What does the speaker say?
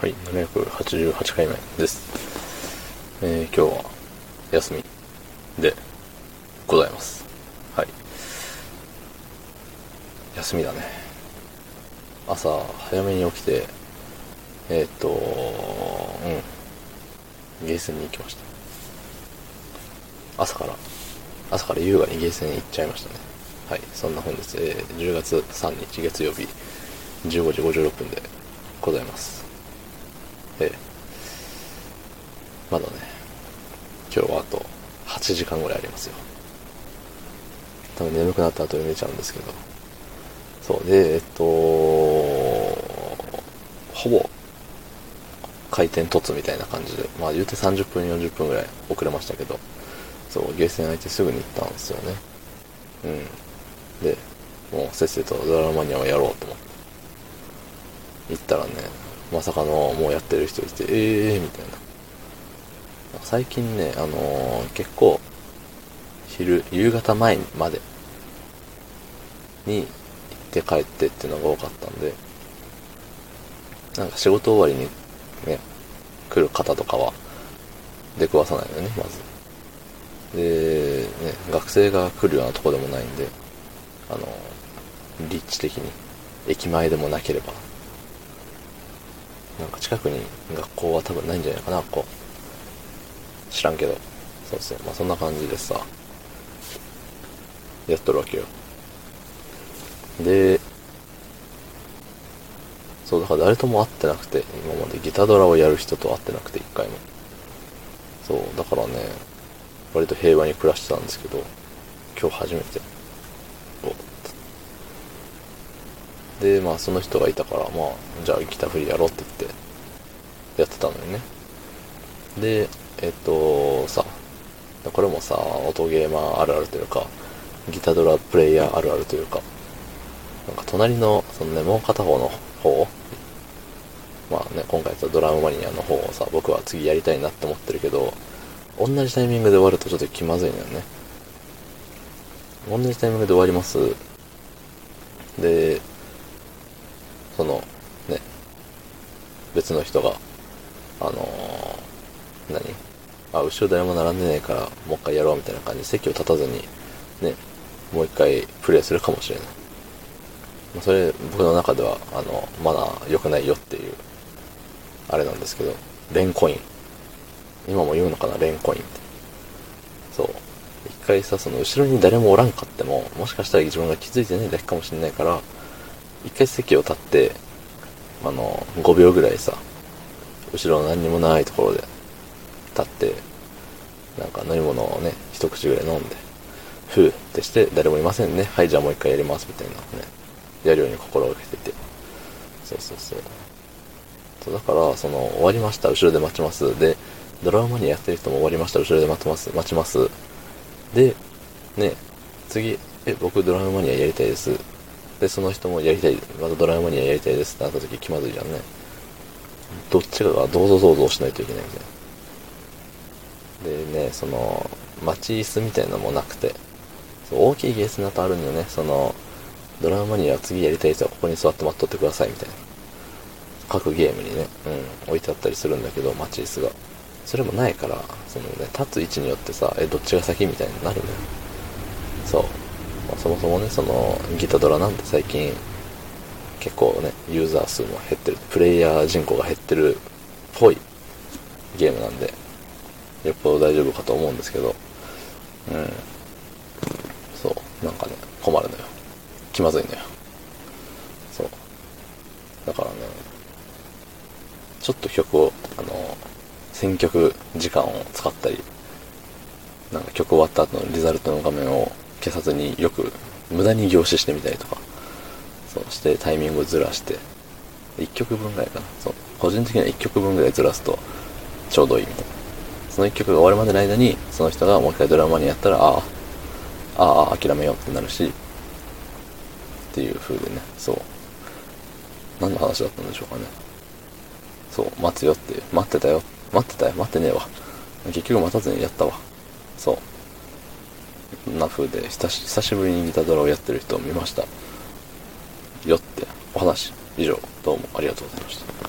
はい、788回目です。えー、今日は休みでございます。はい。休みだね。朝早めに起きて、えーっと、うん、ゲーセンに行きました。朝から、朝から優雅にゲーセンに行っちゃいましたね。はい、そんな本日、えー10月3日月曜日、15時56分でございます。ええ。まだね、今日はあと8時間ぐらいありますよ。多分眠くなった後に寝ちゃうんですけど。そう、で、えっと、ほぼ、回転突みたいな感じで、まあ言うて30分40分ぐらい遅れましたけど、そう、ゲーセン空いてすぐに行ったんですよね。うん。で、もうせっせとドラマニアをやろうと思って。行ったらね、まさかのもうやってる人いて、ええー、みたいな。最近ね、あのー結構、昼、夕方前までに行って帰ってっていうのが多かったんで、なんか仕事終わりにね、来る方とかは出くわさないのね、まず。で、ね、学生が来るようなとこでもないんで、あの、立地的に、駅前でもなければ、なんか近くに学校は多分ないんじゃないかな、こう。知らんけど。そうそう。まあそんな感じでさ、やっとるわけよ。で、そう、だから誰とも会ってなくて、今までギタードラをやる人と会ってなくて、一回も。そう、だからね、割と平和に暮らしてたんですけど、今日初めて、で、まあその人がいたから、まあ、じゃあギターフリーやろうって言って、やってたのよね。で、えっと、さ、これもさ、音ゲーマーあるあるというか、ギタドラプレイヤーあるあるというか、なんか隣の、そのね、もう片方の方、まあね、今回やったドラムマニアの方をさ、僕は次やりたいなって思ってるけど、同じタイミングで終わるとちょっと気まずいのよね。同じタイミングで終わります。で、その、ね、別の人が、あのー何？あ、後ろ誰も並んでないから、もう一回やろうみたいな感じで席を立たずに、ね、もう一回プレイするかもしれない。それ、僕の中では、あの、マナー良くないよっていう、あれなんですけど、レンコイン。今も言うのかな、レンコインって。そう。一回さ、その後ろに誰もおらんかっても、もしかしたら自分が気づいてないだけかもしれないから、一回席を立って、あの、5秒ぐらいさ、後ろの何にもないところで立って、なんか飲み物をね、一口ぐらい飲んで、ふーってして、誰もいませんね。はい、じゃあもう一回やります、みたいなね。やるように心がけてて。そうそうそう。そうだから、その、終わりました、後ろで待ちます。で、ドラマにやってる人も終わりました、後ろで待ってます、待ちます。で、ね、次、え、僕ドラムマニアやりたいです。で、その人もやりたい、またドラムマニアやりたいですってなった時気まずいじゃんね。どっちかがどうぞどうぞしないといけないみたいな。でね、その、待ち椅子みたいなのもなくて、そう大きいゲーセンだとあるんだよね、その、ドラムマニア次やりたい人はここに座って待っとってくださいみたいな。各ゲームにね、うん、置いてあったりするんだけど、待ち椅子が。それもないから、そのね、立つ位置によってさ、え、どっちが先みたいになるのよ。そう。まあそもそもね、その、ギタドラなんて最近、結構ね、ユーザー数も減ってる、プレイヤー人口が減ってるっぽいゲームなんで、よっぽど大丈夫かと思うんですけど、うん。そう、なんかね、困るのよ。気まずいのよ。そう。だからね、ちょっと曲を、あの、選曲時間を使ったり、なんか曲終わった後のリザルトの画面を消さずによく無駄に凝視してみたりとか、そうしてタイミングをずらして、1曲分ぐらいかな。そう。個人的には1曲分ぐらいずらすとちょうどいいみたいな。その1曲が終わるまでの間に、その人がもう一回ドラマにやったら、ああ、ああ、諦めようってなるし、っていう風でね、そう。何の話だったんでしょうかね。そう、待つよって、待ってたよ。待ってたよ、待ってねえわ。結局待たずにやったわ。そう。な風で久し、久しぶりにギタドラをやってる人を見ました。よってお話、以上、どうもありがとうございました。